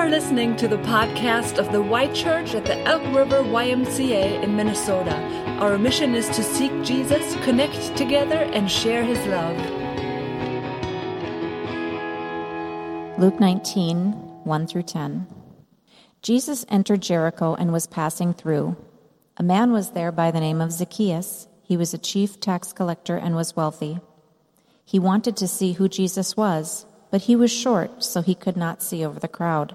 are listening to the podcast of the Y Church at the Elk River YMCA in Minnesota. Our mission is to seek Jesus, connect together, and share his love. Luke 19, 1 through 10. Jesus entered Jericho and was passing through. A man was there by the name of Zacchaeus. He was a chief tax collector and was wealthy. He wanted to see who Jesus was but he was short, so he could not see over the crowd.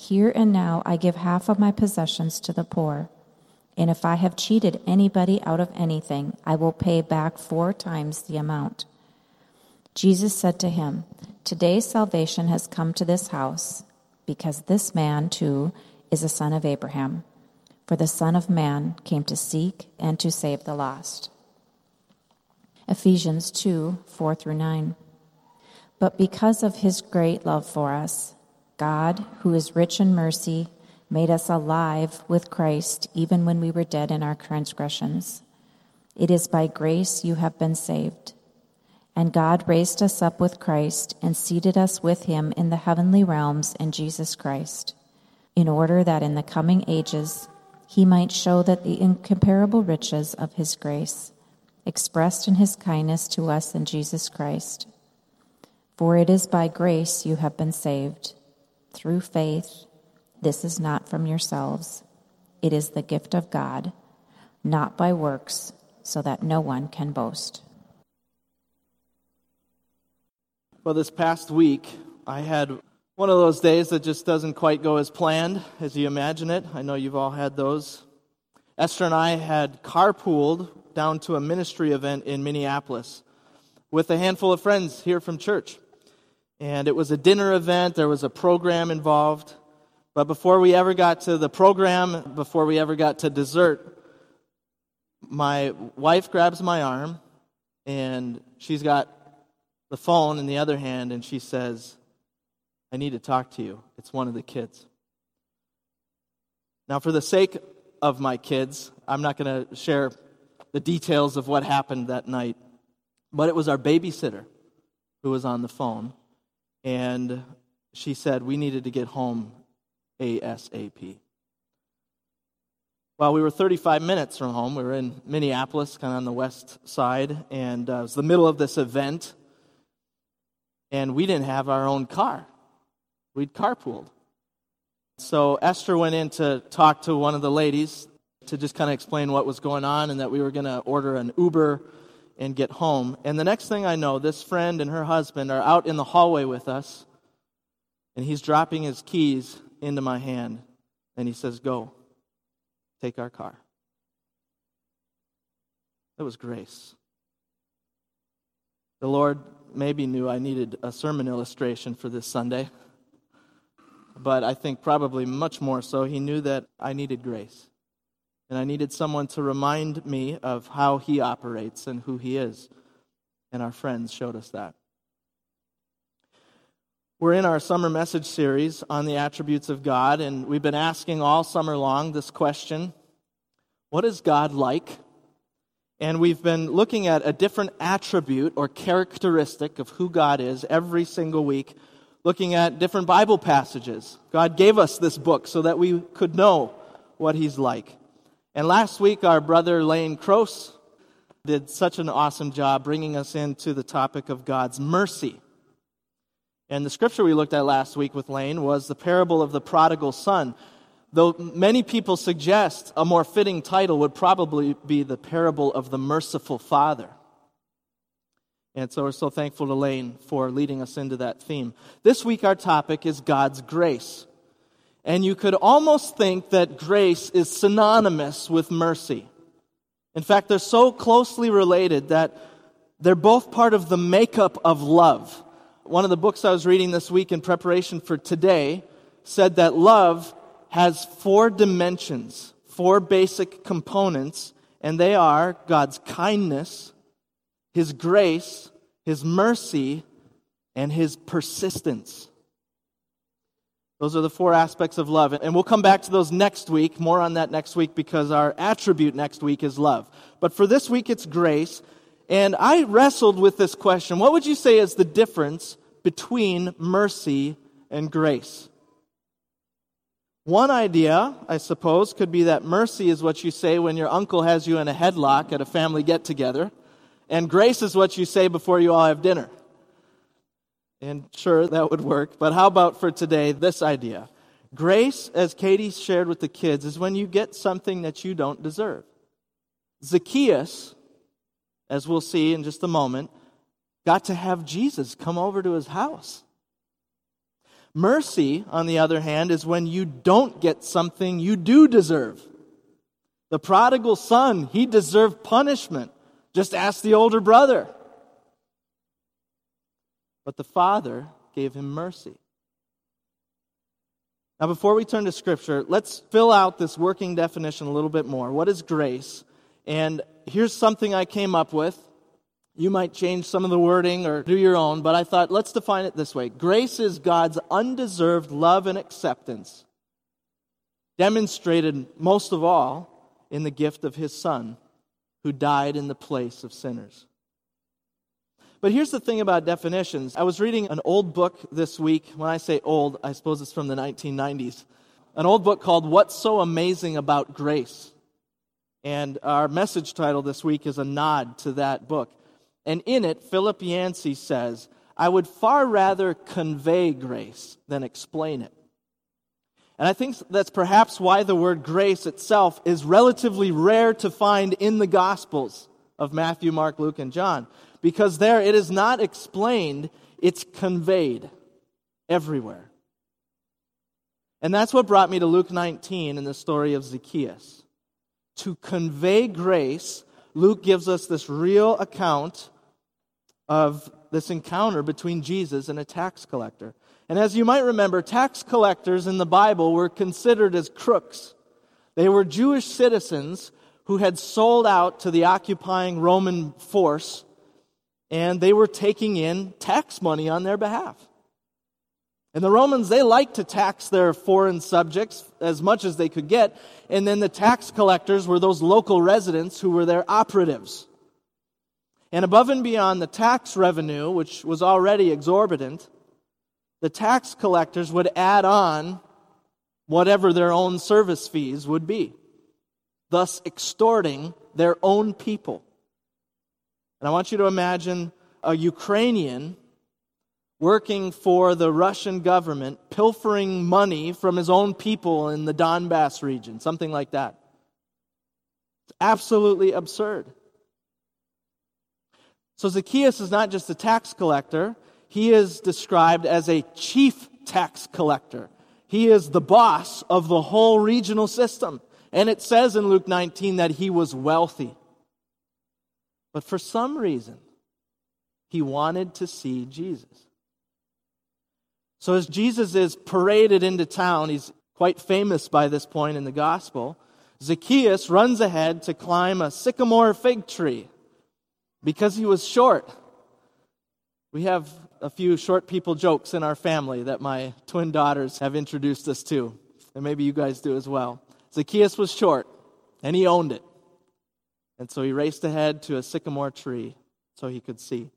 here and now I give half of my possessions to the poor. And if I have cheated anybody out of anything, I will pay back four times the amount. Jesus said to him, Today salvation has come to this house, because this man, too, is a son of Abraham. For the Son of Man came to seek and to save the lost. Ephesians 2 4 through 9. But because of his great love for us, God, who is rich in mercy, made us alive with Christ even when we were dead in our transgressions. It is by grace you have been saved. And God raised us up with Christ and seated us with him in the heavenly realms in Jesus Christ, in order that in the coming ages he might show that the incomparable riches of his grace, expressed in his kindness to us in Jesus Christ. For it is by grace you have been saved through faith. This is not from yourselves, it is the gift of God, not by works, so that no one can boast. Well, this past week, I had one of those days that just doesn't quite go as planned as you imagine it. I know you've all had those. Esther and I had carpooled down to a ministry event in Minneapolis with a handful of friends here from church. And it was a dinner event, there was a program involved. But before we ever got to the program, before we ever got to dessert, my wife grabs my arm and she's got the phone in the other hand and she says, I need to talk to you. It's one of the kids. Now, for the sake of my kids, I'm not going to share the details of what happened that night, but it was our babysitter who was on the phone and she said we needed to get home ASAP. Well, we were 35 minutes from home. We were in Minneapolis, kind of on the west side, and uh, it was the middle of this event. And we didn't have our own car. We'd carpooled. So Esther went in to talk to one of the ladies to just kind of explain what was going on and that we were going to order an Uber and get home. And the next thing I know, this friend and her husband are out in the hallway with us, and he's dropping his keys into my hand, and he says, Go, take our car. That was grace. The Lord maybe knew I needed a sermon illustration for this Sunday, but I think probably much more so, He knew that I needed grace. And I needed someone to remind me of how he operates and who he is. And our friends showed us that. We're in our summer message series on the attributes of God, and we've been asking all summer long this question What is God like? And we've been looking at a different attribute or characteristic of who God is every single week, looking at different Bible passages. God gave us this book so that we could know what He's like. And last week, our brother Lane Cross did such an awesome job bringing us into the topic of God's mercy. And the scripture we looked at last week with Lane was the parable of the prodigal son. Though many people suggest a more fitting title would probably be the parable of the merciful father. And so we're so thankful to Lane for leading us into that theme. This week, our topic is God's grace. And you could almost think that grace is synonymous with mercy. In fact, they're so closely related that they're both part of the makeup of love. One of the books I was reading this week in preparation for today said that love has four dimensions, four basic components, and they are God's kindness, His grace, His mercy, and His persistence. Those are the four aspects of love. And we'll come back to those next week, more on that next week, because our attribute next week is love. But for this week, it's grace. And I wrestled with this question What would you say is the difference between mercy and grace? One idea, I suppose, could be that mercy is what you say when your uncle has you in a headlock at a family get together, and grace is what you say before you all have dinner. And sure, that would work, but how about for today this idea? Grace, as Katie shared with the kids, is when you get something that you don't deserve. Zacchaeus, as we'll see in just a moment, got to have Jesus come over to his house. Mercy, on the other hand, is when you don't get something you do deserve. The prodigal son, he deserved punishment. Just ask the older brother. But the father gave him mercy. Now, before we turn to Scripture, let's fill out this working definition a little bit more. What is grace? And here's something I came up with you might change some of the wording or do your own, but I thought let's define it this way Grace is God's undeserved love and acceptance, demonstrated most of all in the gift of his Son, who died in the place of sinners. But here's the thing about definitions. I was reading an old book this week. When I say old, I suppose it's from the 1990s. An old book called What's So Amazing About Grace. And our message title this week is a nod to that book. And in it, Philip Yancey says, I would far rather convey grace than explain it. And I think that's perhaps why the word grace itself is relatively rare to find in the Gospels of Matthew, Mark, Luke, and John. Because there it is not explained, it's conveyed everywhere. And that's what brought me to Luke 19 in the story of Zacchaeus. To convey grace, Luke gives us this real account of this encounter between Jesus and a tax collector. And as you might remember, tax collectors in the Bible were considered as crooks. They were Jewish citizens who had sold out to the occupying Roman force, and they were taking in tax money on their behalf. And the Romans, they liked to tax their foreign subjects as much as they could get, and then the tax collectors were those local residents who were their operatives. And above and beyond the tax revenue, which was already exorbitant, the tax collectors would add on whatever their own service fees would be, thus extorting their own people. And I want you to imagine a Ukrainian working for the Russian government, pilfering money from his own people in the Donbass region, something like that. It's absolutely absurd. So Zacchaeus is not just a tax collector, he is described as a chief tax collector. He is the boss of the whole regional system. And it says in Luke 19 that he was wealthy. But for some reason, he wanted to see Jesus. So as Jesus is paraded into town, he's quite famous by this point in the gospel. Zacchaeus runs ahead to climb a sycamore fig tree because he was short. We have a few short people jokes in our family that my twin daughters have introduced us to, and maybe you guys do as well. Zacchaeus was short, and he owned it. And so he raced ahead to a sycamore tree so he could see.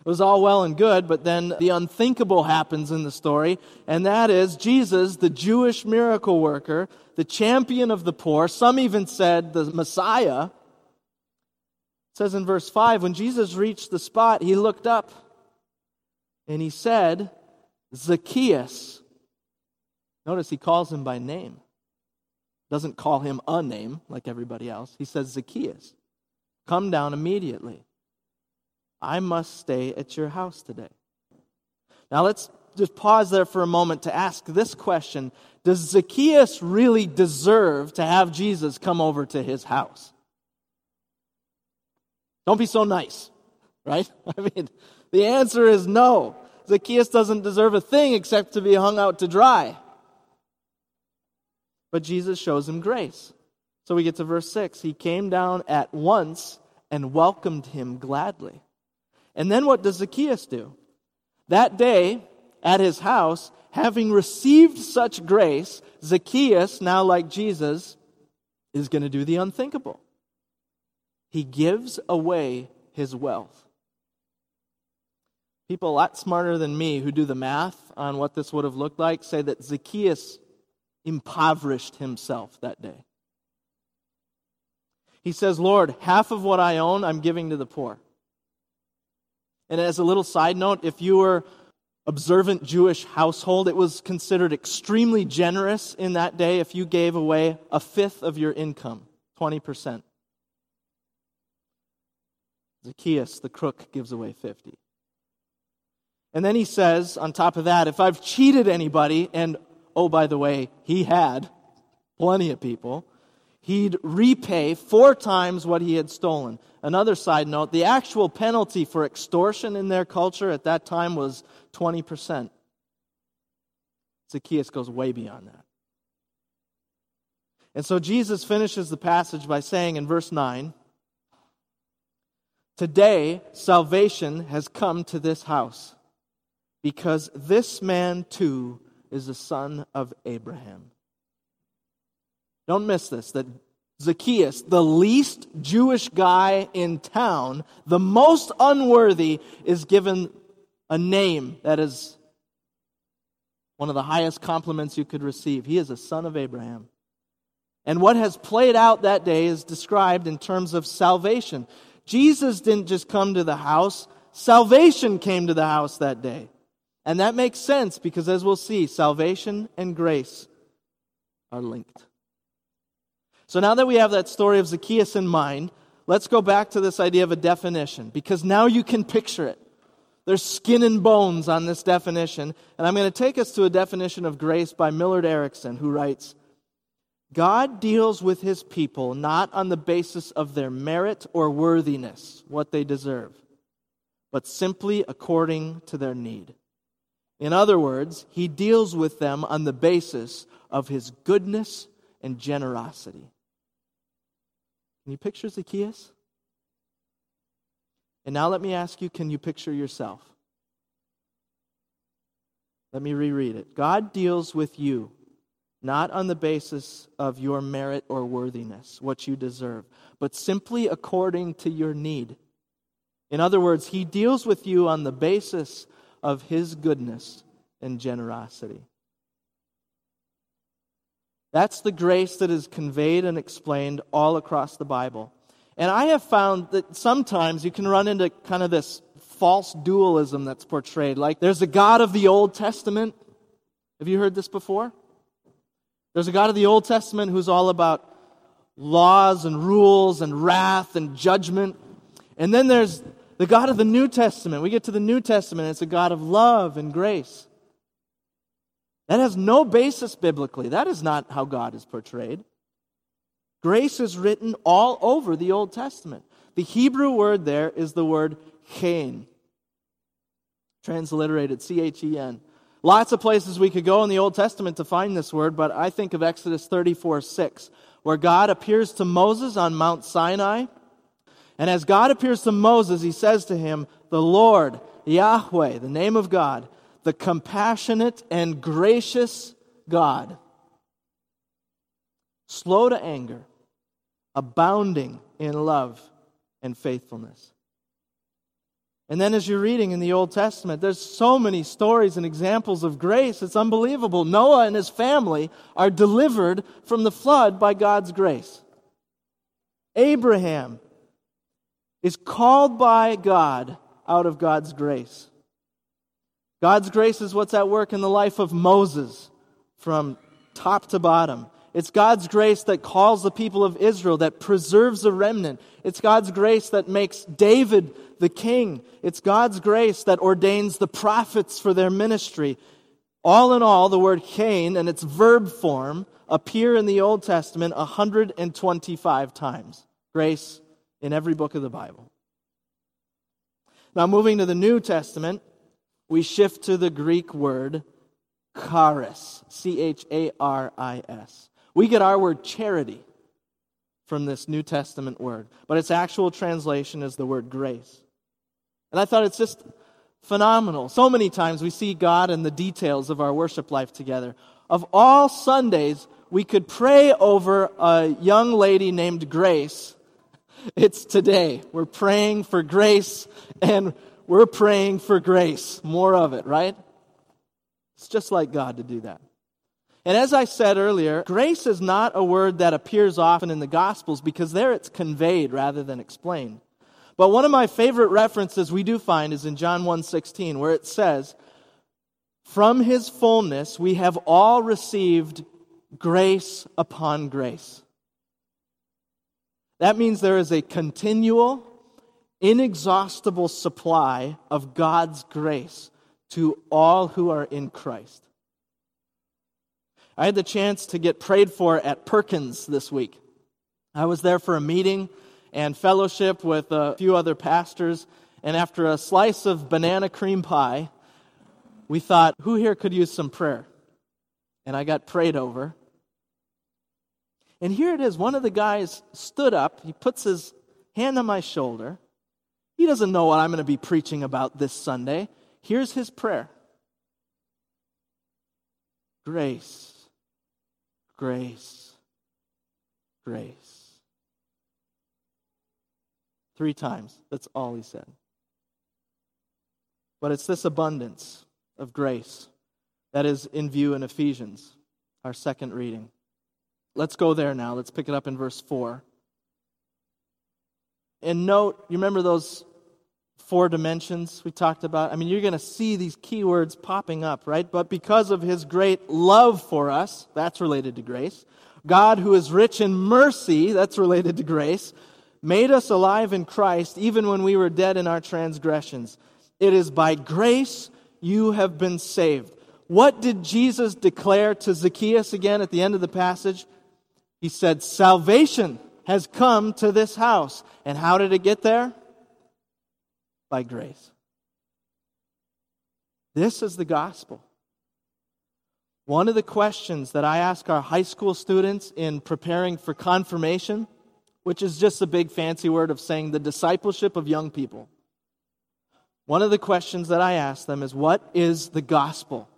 It was all well and good, but then the unthinkable happens in the story, and that is Jesus, the Jewish miracle worker, the champion of the poor, some even said the Messiah, says in verse 5 when Jesus reached the spot, he looked up and he said, Zacchaeus. Notice he calls him by name. Doesn't call him a name like everybody else. He says, Zacchaeus, come down immediately. I must stay at your house today. Now let's just pause there for a moment to ask this question Does Zacchaeus really deserve to have Jesus come over to his house? Don't be so nice, right? I mean, the answer is no. Zacchaeus doesn't deserve a thing except to be hung out to dry. But Jesus shows him grace. So we get to verse 6. He came down at once and welcomed him gladly. And then what does Zacchaeus do? That day, at his house, having received such grace, Zacchaeus, now like Jesus, is going to do the unthinkable. He gives away his wealth. People a lot smarter than me who do the math on what this would have looked like say that Zacchaeus impoverished himself that day. He says, Lord, half of what I own, I'm giving to the poor. And as a little side note, if you were observant Jewish household, it was considered extremely generous in that day if you gave away a fifth of your income, 20%. Zacchaeus, the crook, gives away 50. And then he says, on top of that, if I've cheated anybody, and oh, by the way, he had plenty of people, he'd repay four times what he had stolen. Another side note the actual penalty for extortion in their culture at that time was 20%. Zacchaeus goes way beyond that. And so Jesus finishes the passage by saying in verse 9 Today, salvation has come to this house because this man too is a son of Abraham. Don't miss this that Zacchaeus, the least Jewish guy in town, the most unworthy, is given a name that is one of the highest compliments you could receive. He is a son of Abraham. And what has played out that day is described in terms of salvation. Jesus didn't just come to the house, salvation came to the house that day. And that makes sense because, as we'll see, salvation and grace are linked. So now that we have that story of Zacchaeus in mind, let's go back to this idea of a definition because now you can picture it. There's skin and bones on this definition. And I'm going to take us to a definition of grace by Millard Erickson, who writes God deals with his people not on the basis of their merit or worthiness, what they deserve, but simply according to their need. In other words, he deals with them on the basis of his goodness and generosity. Can you picture Zacchaeus? And now let me ask you can you picture yourself? Let me reread it. God deals with you not on the basis of your merit or worthiness, what you deserve, but simply according to your need. In other words, He deals with you on the basis of His goodness and generosity. That's the grace that is conveyed and explained all across the Bible. And I have found that sometimes you can run into kind of this false dualism that's portrayed. Like there's a God of the Old Testament. Have you heard this before? There's a God of the Old Testament who's all about laws and rules and wrath and judgment. And then there's the God of the New Testament. We get to the New Testament, it's a God of love and grace. That has no basis biblically. That is not how God is portrayed. Grace is written all over the Old Testament. The Hebrew word there is the word chen, transliterated C H E N. Lots of places we could go in the Old Testament to find this word, but I think of Exodus 34 6, where God appears to Moses on Mount Sinai. And as God appears to Moses, he says to him, The Lord, Yahweh, the name of God, the compassionate and gracious God, slow to anger, abounding in love and faithfulness. And then, as you're reading in the Old Testament, there's so many stories and examples of grace. It's unbelievable. Noah and his family are delivered from the flood by God's grace. Abraham is called by God out of God's grace. God's grace is what's at work in the life of Moses from top to bottom. It's God's grace that calls the people of Israel, that preserves a remnant. It's God's grace that makes David the king. It's God's grace that ordains the prophets for their ministry. All in all, the word chen and its verb form appear in the Old Testament 125 times. Grace in every book of the Bible. Now, moving to the New Testament, we shift to the Greek word charis, C H A R I S, We get our word charity from this New Testament word, but its actual translation is the word grace. And I thought it's just phenomenal. So many times we see God in the details of our worship life together. Of all Sundays, we could pray over a young lady named Grace. It's today. We're praying for grace and we're praying for grace. More of it, right? It's just like God to do that. And as I said earlier, grace is not a word that appears often in the Gospels because there it's conveyed rather than explained. But one of my favorite references we do find is in John 1:16 where it says, "From his fullness we have all received grace upon grace." That means there is a continual, inexhaustible supply of God's grace to all who are in Christ. I had the chance to get prayed for at Perkins this week. I was there for a meeting and fellowship with a few other pastors, and after a slice of banana cream pie, we thought, who here could use some prayer? And I got prayed over. And here it is. One of the guys stood up. He puts his hand on my shoulder. He doesn't know what I'm going to be preaching about this Sunday. Here's his prayer Grace grace, grace. Three times. That's all he said. But it's this abundance of grace that is in view in Ephesians, our second reading. Let's go there now. Let's pick it up in verse 4. And note, you remember those four dimensions we talked about? I mean, you're going to see these keywords popping up, right? But because of his great love for us, that's related to grace. God, who is rich in mercy, that's related to grace, made us alive in Christ even when we were dead in our transgressions. It is by grace you have been saved. What did Jesus declare to Zacchaeus again at the end of the passage? He said, Salvation has come to this house. And how did it get there? by grace. This is the gospel. One of the questions that I ask our high school students in preparing for confirmation, which is just a big fancy word of saying the discipleship of young people. One of the questions that I ask them is what is the gospel?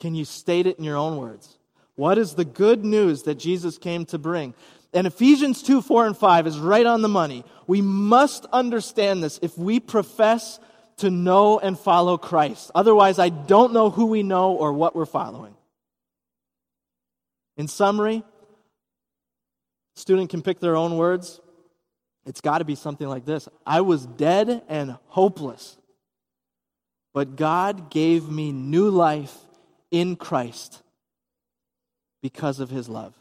Can you state it in your own words? What is the good news that Jesus came to bring? And Ephesians 2, 4, and 5 is right on the money. We must understand this if we profess to know and follow Christ. Otherwise, I don't know who we know or what we're following. In summary, student can pick their own words. It's got to be something like this I was dead and hopeless, but God gave me new life in Christ because of his love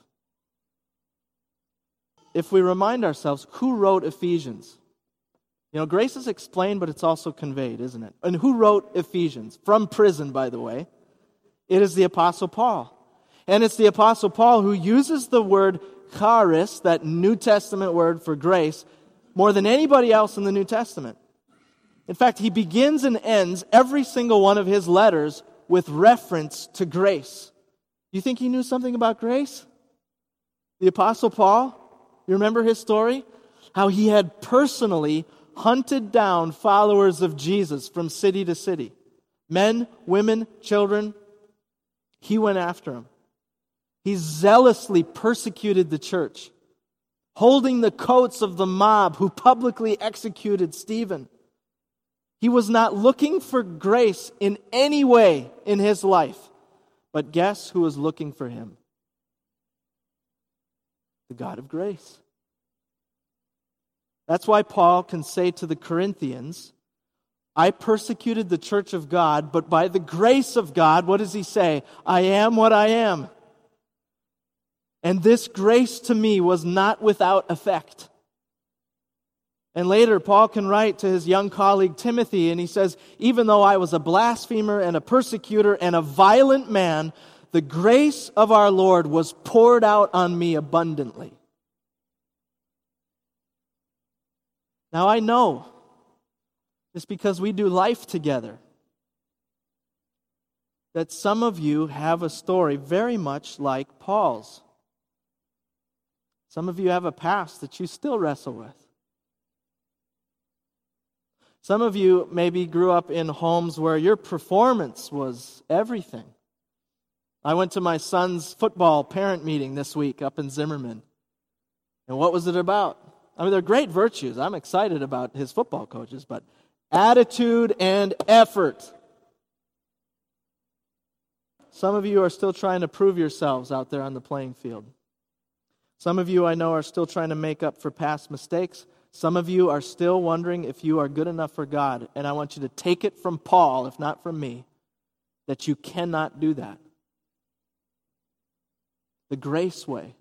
if we remind ourselves who wrote Ephesians. You know, grace is explained, but it's also conveyed, isn't it? And who wrote Ephesians? From prison, by the way. It is the Apostle Paul. And it's the Apostle Paul who uses the word charis, that New Testament word for grace, more than anybody else in the New Testament. In fact, he begins and ends every single one of his letters with reference to grace. You think he knew something about grace? The Apostle Paul? You remember his story? How he had personally hunted down followers of Jesus from city to city men, women, children. He went after them. He zealously persecuted the church, holding the coats of the mob who publicly executed Stephen. He was not looking for grace in any way in his life. But guess who was looking for him? the God of grace. That's why Paul can say to the Corinthians, I persecuted the church of God, but by the grace of God, what does he say? I am what I am. And this grace to me was not without effect. And later, Paul can write to his young colleague Timothy, and he says, Even though I was a blasphemer and a persecutor and a violent man, the grace of our Lord was poured out on me abundantly. Now I know, just because we do life together, that some of you have a story very much like Paul's. Some of you have a past that you still wrestle with. Some of you maybe grew up in homes where your performance was everything. I went to my son's football parent meeting this week up in Zimmerman. And what was it about? I mean, they're great virtues. I'm excited about his football coaches, but attitude and effort. Some of you are still trying to prove yourselves out there on the playing field. Some of you I know are still trying to make up for past mistakes. Some of you are still wondering if you are good enough for God. And I want you to take it from Paul, if not from me, that you cannot do that. The grace way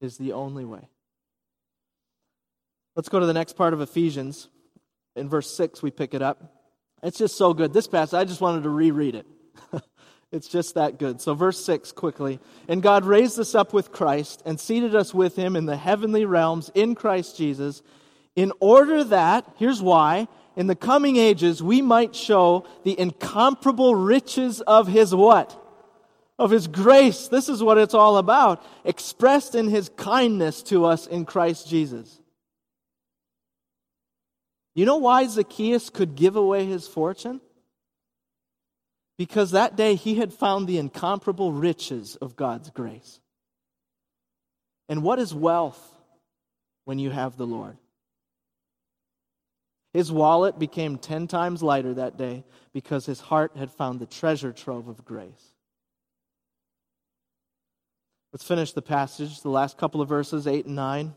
is the only way. Let's go to the next part of Ephesians. In verse 6, we pick it up. It's just so good. This passage, I just wanted to reread it. it's just that good. So, verse 6, quickly. And God raised us up with Christ and seated us with him in the heavenly realms in Christ Jesus, in order that, here's why, in the coming ages we might show the incomparable riches of his what? Of his grace. This is what it's all about, expressed in his kindness to us in Christ Jesus. You know why Zacchaeus could give away his fortune? Because that day he had found the incomparable riches of God's grace. And what is wealth when you have the Lord? His wallet became 10 times lighter that day because his heart had found the treasure trove of grace. Let's finish the passage, the last couple of verses, 8 and 9.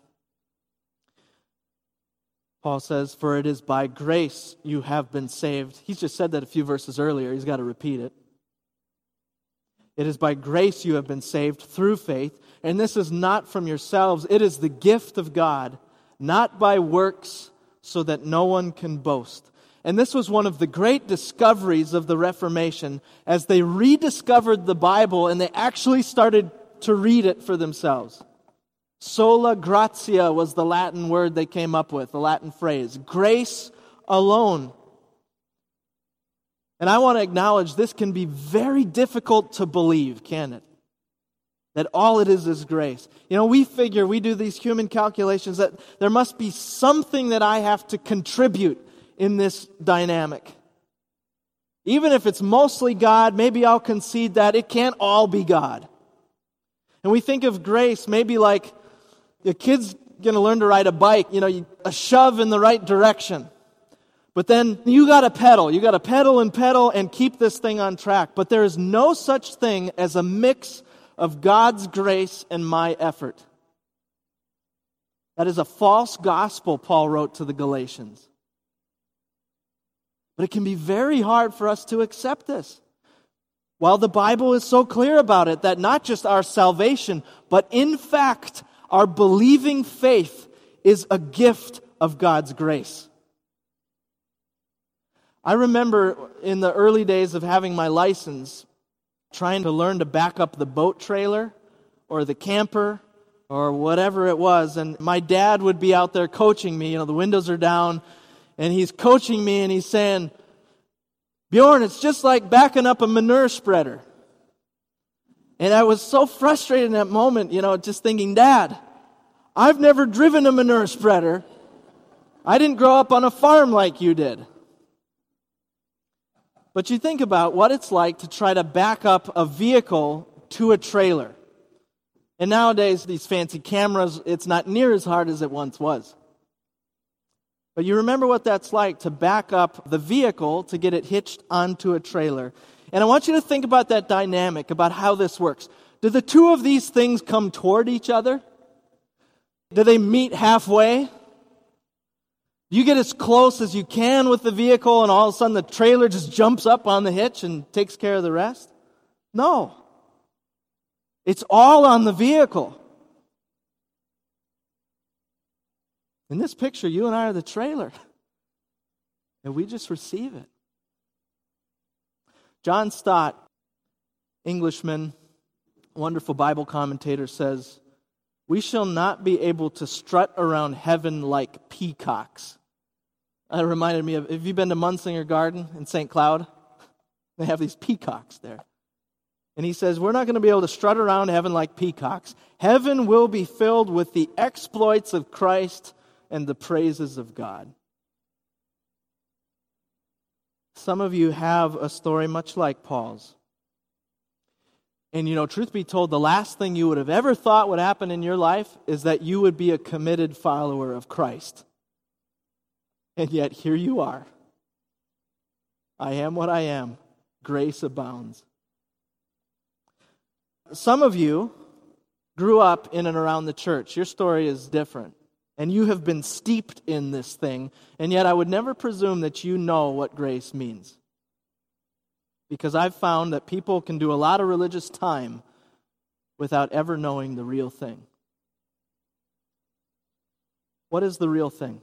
Paul says, For it is by grace you have been saved. He's just said that a few verses earlier. He's got to repeat it. It is by grace you have been saved through faith, and this is not from yourselves. It is the gift of God, not by works, so that no one can boast. And this was one of the great discoveries of the Reformation as they rediscovered the Bible and they actually started to read it for themselves. Sola gratia was the Latin word they came up with, the Latin phrase. Grace alone. And I want to acknowledge this can be very difficult to believe, can it? That all it is is grace. You know, we figure, we do these human calculations that there must be something that I have to contribute in this dynamic. Even if it's mostly God, maybe I'll concede that it can't all be God. And we think of grace maybe like your kid's going to learn to ride a bike, you know, a shove in the right direction. But then you got to pedal. You got to pedal and pedal and keep this thing on track. But there is no such thing as a mix of God's grace and my effort. That is a false gospel, Paul wrote to the Galatians. But it can be very hard for us to accept this. While the Bible is so clear about it, that not just our salvation, but in fact, our believing faith is a gift of God's grace. I remember in the early days of having my license, trying to learn to back up the boat trailer or the camper or whatever it was. And my dad would be out there coaching me. You know, the windows are down, and he's coaching me and he's saying, Bjorn, it's just like backing up a manure spreader. And I was so frustrated in that moment, you know, just thinking, Dad, I've never driven a manure spreader. I didn't grow up on a farm like you did. But you think about what it's like to try to back up a vehicle to a trailer. And nowadays, these fancy cameras, it's not near as hard as it once was. But you remember what that's like to back up the vehicle to get it hitched onto a trailer. And I want you to think about that dynamic, about how this works. Do the two of these things come toward each other? Do they meet halfway? You get as close as you can with the vehicle, and all of a sudden the trailer just jumps up on the hitch and takes care of the rest? No. It's all on the vehicle. In this picture, you and I are the trailer, and we just receive it. John Stott, Englishman, wonderful Bible commentator, says, We shall not be able to strut around heaven like peacocks. That reminded me of, have you been to Munsinger Garden in St. Cloud? They have these peacocks there. And he says, We're not going to be able to strut around heaven like peacocks. Heaven will be filled with the exploits of Christ and the praises of God. Some of you have a story much like Paul's. And you know, truth be told, the last thing you would have ever thought would happen in your life is that you would be a committed follower of Christ. And yet, here you are. I am what I am. Grace abounds. Some of you grew up in and around the church. Your story is different. And you have been steeped in this thing. And yet, I would never presume that you know what grace means. Because I've found that people can do a lot of religious time without ever knowing the real thing. What is the real thing?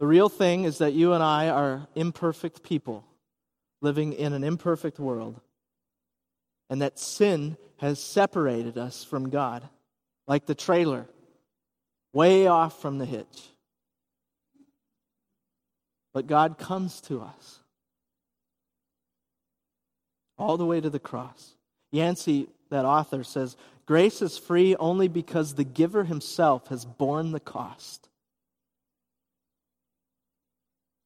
The real thing is that you and I are imperfect people living in an imperfect world, and that sin has separated us from God, like the trailer, way off from the hitch. But God comes to us all the way to the cross. Yancey, that author, says grace is free only because the giver himself has borne the cost.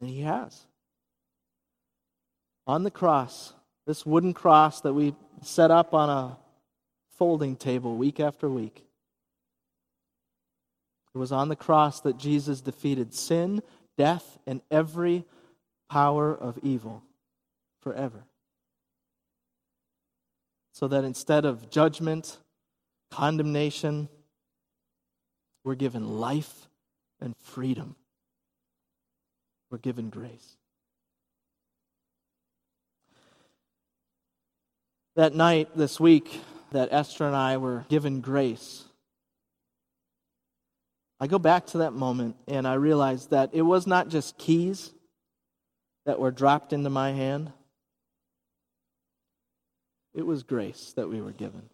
And he has. On the cross, this wooden cross that we set up on a folding table week after week, it was on the cross that Jesus defeated sin, death, and every power of evil forever so that instead of judgment, condemnation, we're given life and freedom. We're given grace. That night this week that Esther and I were given grace, I go back to that moment and I realize that it was not just keys that were dropped into my hand. It was grace that we were given.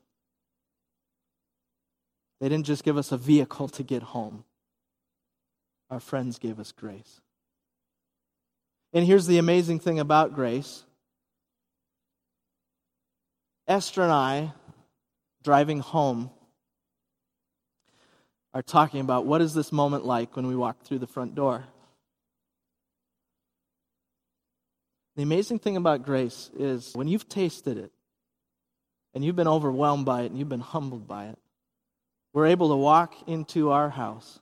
They didn't just give us a vehicle to get home, our friends gave us grace. And here's the amazing thing about grace Esther and I, driving home, are talking about what is this moment like when we walk through the front door. The amazing thing about grace is when you've tasted it, and you've been overwhelmed by it and you've been humbled by it, we're able to walk into our house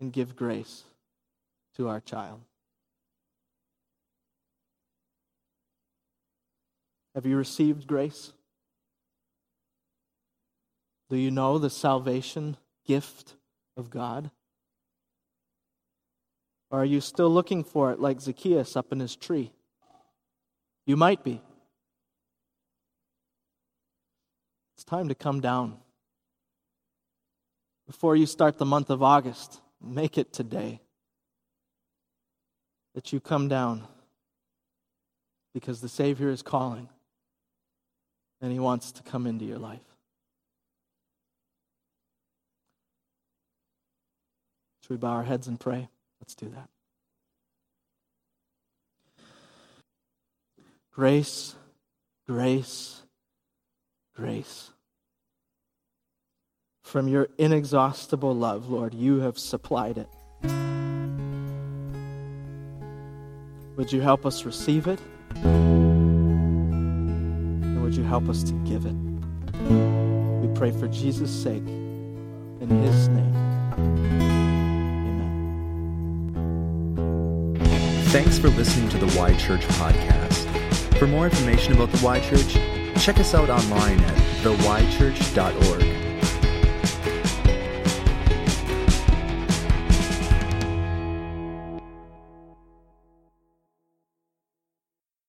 and give grace to our child. Have you received grace? Do you know the salvation gift of God? Or are you still looking for it like Zacchaeus up in his tree? You might be. It's time to come down. Before you start the month of August, make it today that you come down because the Savior is calling and He wants to come into your life. Should we bow our heads and pray? Let's do that. Grace, grace, grace. From your inexhaustible love, Lord, you have supplied it. Would you help us receive it? And would you help us to give it? We pray for Jesus' sake. In his name. Thanks for listening to the Y Church podcast. For more information about the Y Church, check us out online at theychurch.org.